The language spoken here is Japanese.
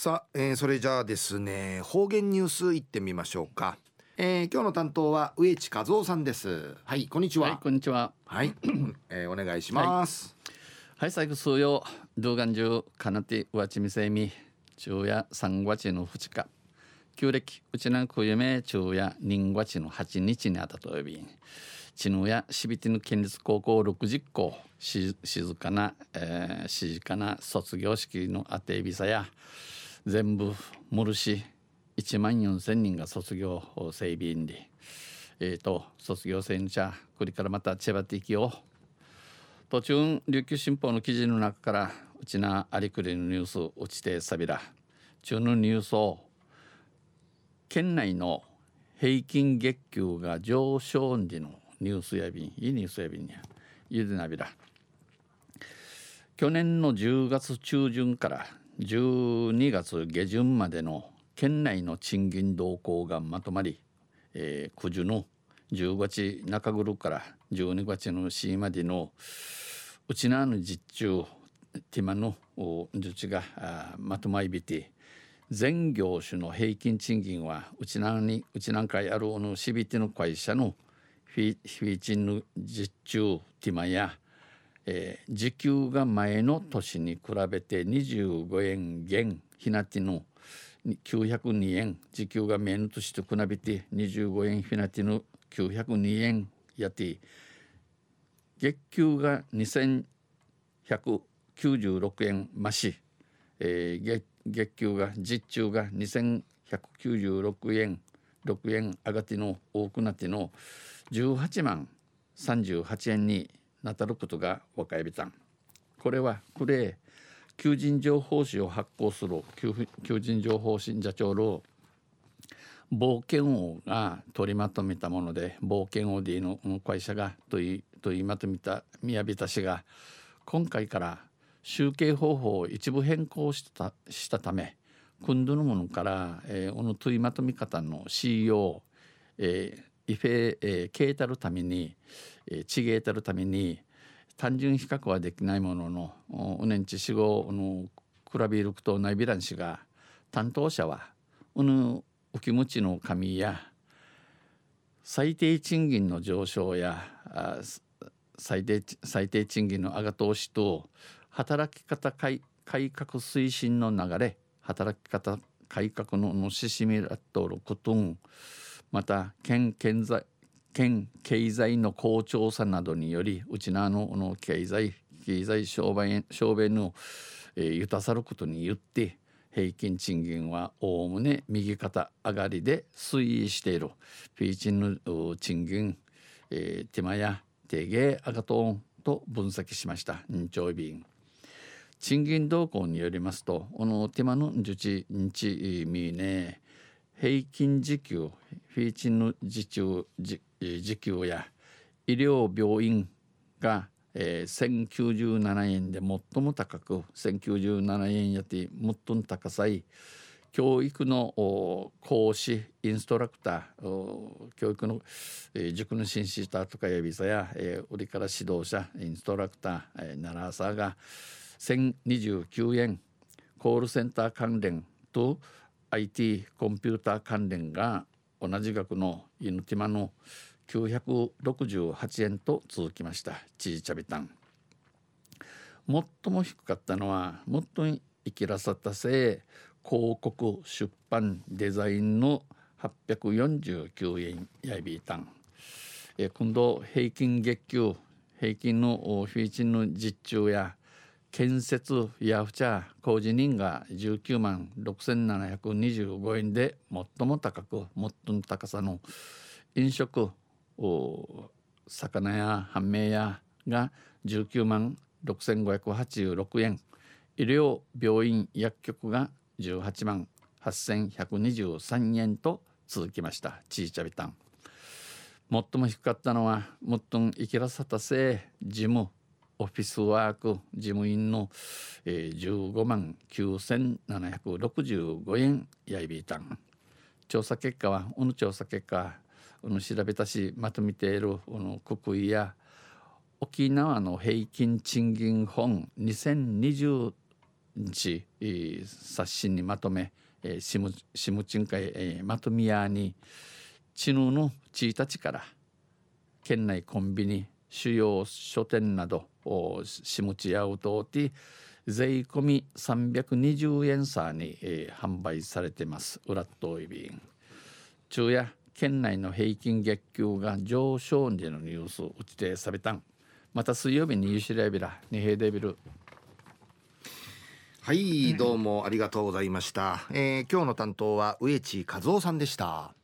さあ、えー、それじゃあですね方言ニュースいってみましょうか、えー、今日の担当は植地和夫さんです。はいこんにちは、はい、こんにちは。はい、えー、お願いします、はい、最後数曜動画中かなてわちみせみ昼夜三月の二日旧暦うちなくゆめ昼夜人月の八日にあたと呼び知能やしびてぬ県立高校60校。し静かな、えー、静かな卒業式のあてびさや全部むるし1万4千人が卒業整備員でえーと、卒業生の茶これからまた千葉っていきよ途中琉球新報の記事の中からうちなありくりのニュース落ちてさびら中のニュースを県内の平均月給が上昇時のニュースやびんいいニュースやびんや。ゆでなびら去年の10月中旬から。12月下旬までの県内の賃金動向がまとまり、えー、9時の10月中頃から12月の死までのうちなの実中ティマの受ちがまとまりびて全業種の平均賃金はうちなにうちなんかやるおのしびての会社のフィフィチンの実中ティマや、えー、時給が前の年に比べて25円減ひなての902円時給が前の年と比べて25円ひなての902円やて月給が2196円増し、えー、月月給が実中が2196円6円上がっての多くなっての18万38円になたることが分かりびたん。これはこれ求人情報誌を発行する求人情報信者長老。冒険王が取りまとめたもので冒険王 D の会社が取り取りまとめた宮びた氏が今回から集計方法を一部変更したしたため今度のものから、えー、この取りまとめ方の CEO、えー、イフェ、えー、ケータるために、えー、チゲータるために単純比較はできないもののうねんちしごのクラビルクとナイビラン氏が担当者はうぬ浮きむちの紙や最低賃金の上昇や最低最低賃金の上が通しと働き方改改革推進の流れ働き方改革ののししみらっとることんまた県県在県経済の好調さなどによりうちなのの経済経済商売商売の、えー、ゆたさることによって平均賃金はおおむね右肩上がりで推移している。フィーチンの賃金、えー、手間や定芸上がとんと分析しました。日曜日。賃金動向によりますとこの手間の受知日みね平均時給フィーチンの時給時給や医療病院が、えー、1097円で最も高く1097円やて最も高さい教育の講師インストラクター教育の、えー、塾の紳士たとかやびさや、えー、売りから指導者インストラクター、えー、ナラーサーが1029円コールセンター関連と IT コンピューター関連が同じ額のイヌティマの968円と続きました。チーチャビタン。最も低かったのはもっと生きらさったせい広告出版デザインの849円やびいたん、え今度平均月給平均のフィーチンの実中や建設やふちゃ工事人が19万6725円で最も高く最も高さの飲食魚や半名やが19万6586円。医療病院薬局が18万8123円と続きました。ちいちゃびたん。最も低かったのは最も生きらさたせ事務。オフィスワーク事務員の、えー、15万9765円やいびいたん調査結果はこの調査結果この調べたしまとめているこの国威や沖縄の平均賃金本2020日、えー、冊子にまとめ、えー、シムシムチン会、えー、まとみやに知能の1日から県内コンビニ主要書店などシムチやうとうて税込み320円差に、えー、販売されてます。裏といびん昼夜県内の平均月給が上昇時のニュース打ちてされたん。また水曜日にユシレビラ二平デビル。はいどうもありがとうございました、えー、今日の担当は植地和夫さんでした。